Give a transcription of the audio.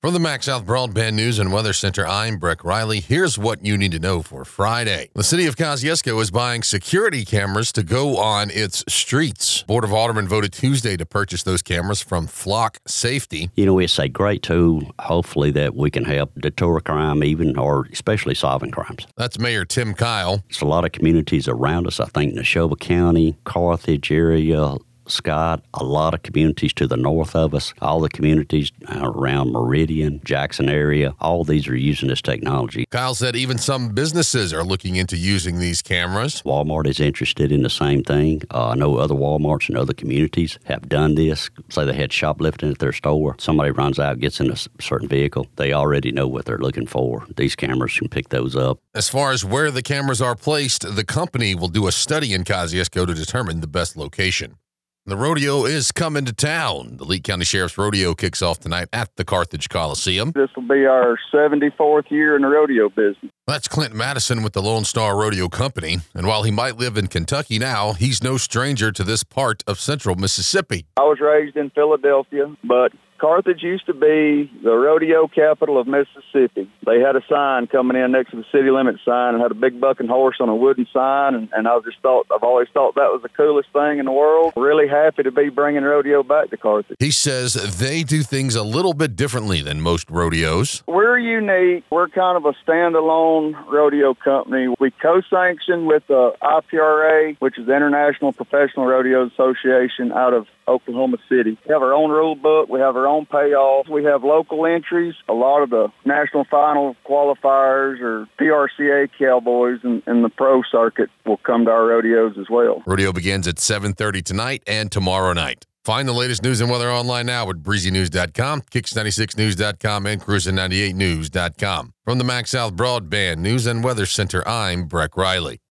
From the MaxxSouth Broadband News and Weather Center, I'm Breck Riley. Here's what you need to know for Friday. The city of Kosciusko is buying security cameras to go on its streets. Board of Aldermen voted Tuesday to purchase those cameras from Flock Safety. You know, it's a great tool, hopefully, that we can help deter crime, even or especially solving crimes. That's Mayor Tim Kyle. It's a lot of communities around us. I think Neshoba County, Carthage area, Scott, a lot of communities to the north of us, all the communities around Meridian, Jackson area, all these are using this technology. Kyle said even some businesses are looking into using these cameras. Walmart is interested in the same thing. Uh, I know other Walmarts and other communities have done this. Say they had shoplifting at their store. Somebody runs out, gets in a certain vehicle. They already know what they're looking for. These cameras can pick those up. As far as where the cameras are placed, the company will do a study in Kosciusko to determine the best location. The rodeo is coming to town. The Leake County Sheriff's Rodeo kicks off tonight at the Carthage Coliseum. This will be our 74th year in the rodeo business. That's Clint Madison with the Lone Star Rodeo Company. And while he might live in Kentucky now, he's no stranger to this part of central Mississippi. I was raised in Philadelphia, but Carthage used to be the rodeo capital of Mississippi. They had a sign coming in next to the city limit sign and had a big bucking horse on a wooden sign. And, and I just thought, I've always thought that was the coolest thing in the world. Really happy to be bringing rodeo back to Carthage. He says they do things a little bit differently than most rodeos. We're unique. We're kind of a standalone rodeo company. We co-sanction with the IPRA, which is the International Professional Rodeo Association out of Oklahoma City. We have our own rule book. We have our own payoff. We have local entries. A lot of the national final qualifiers or PRCA cowboys and, and the pro circuit will come to our rodeos as well. Rodeo begins at 7.30 tonight and tomorrow night. Find the latest news and weather online now at breezynews.com, kicks96news.com, and cruisin98news.com. From the MaxxSouth Broadband News and Weather Center, I'm Breck Riley.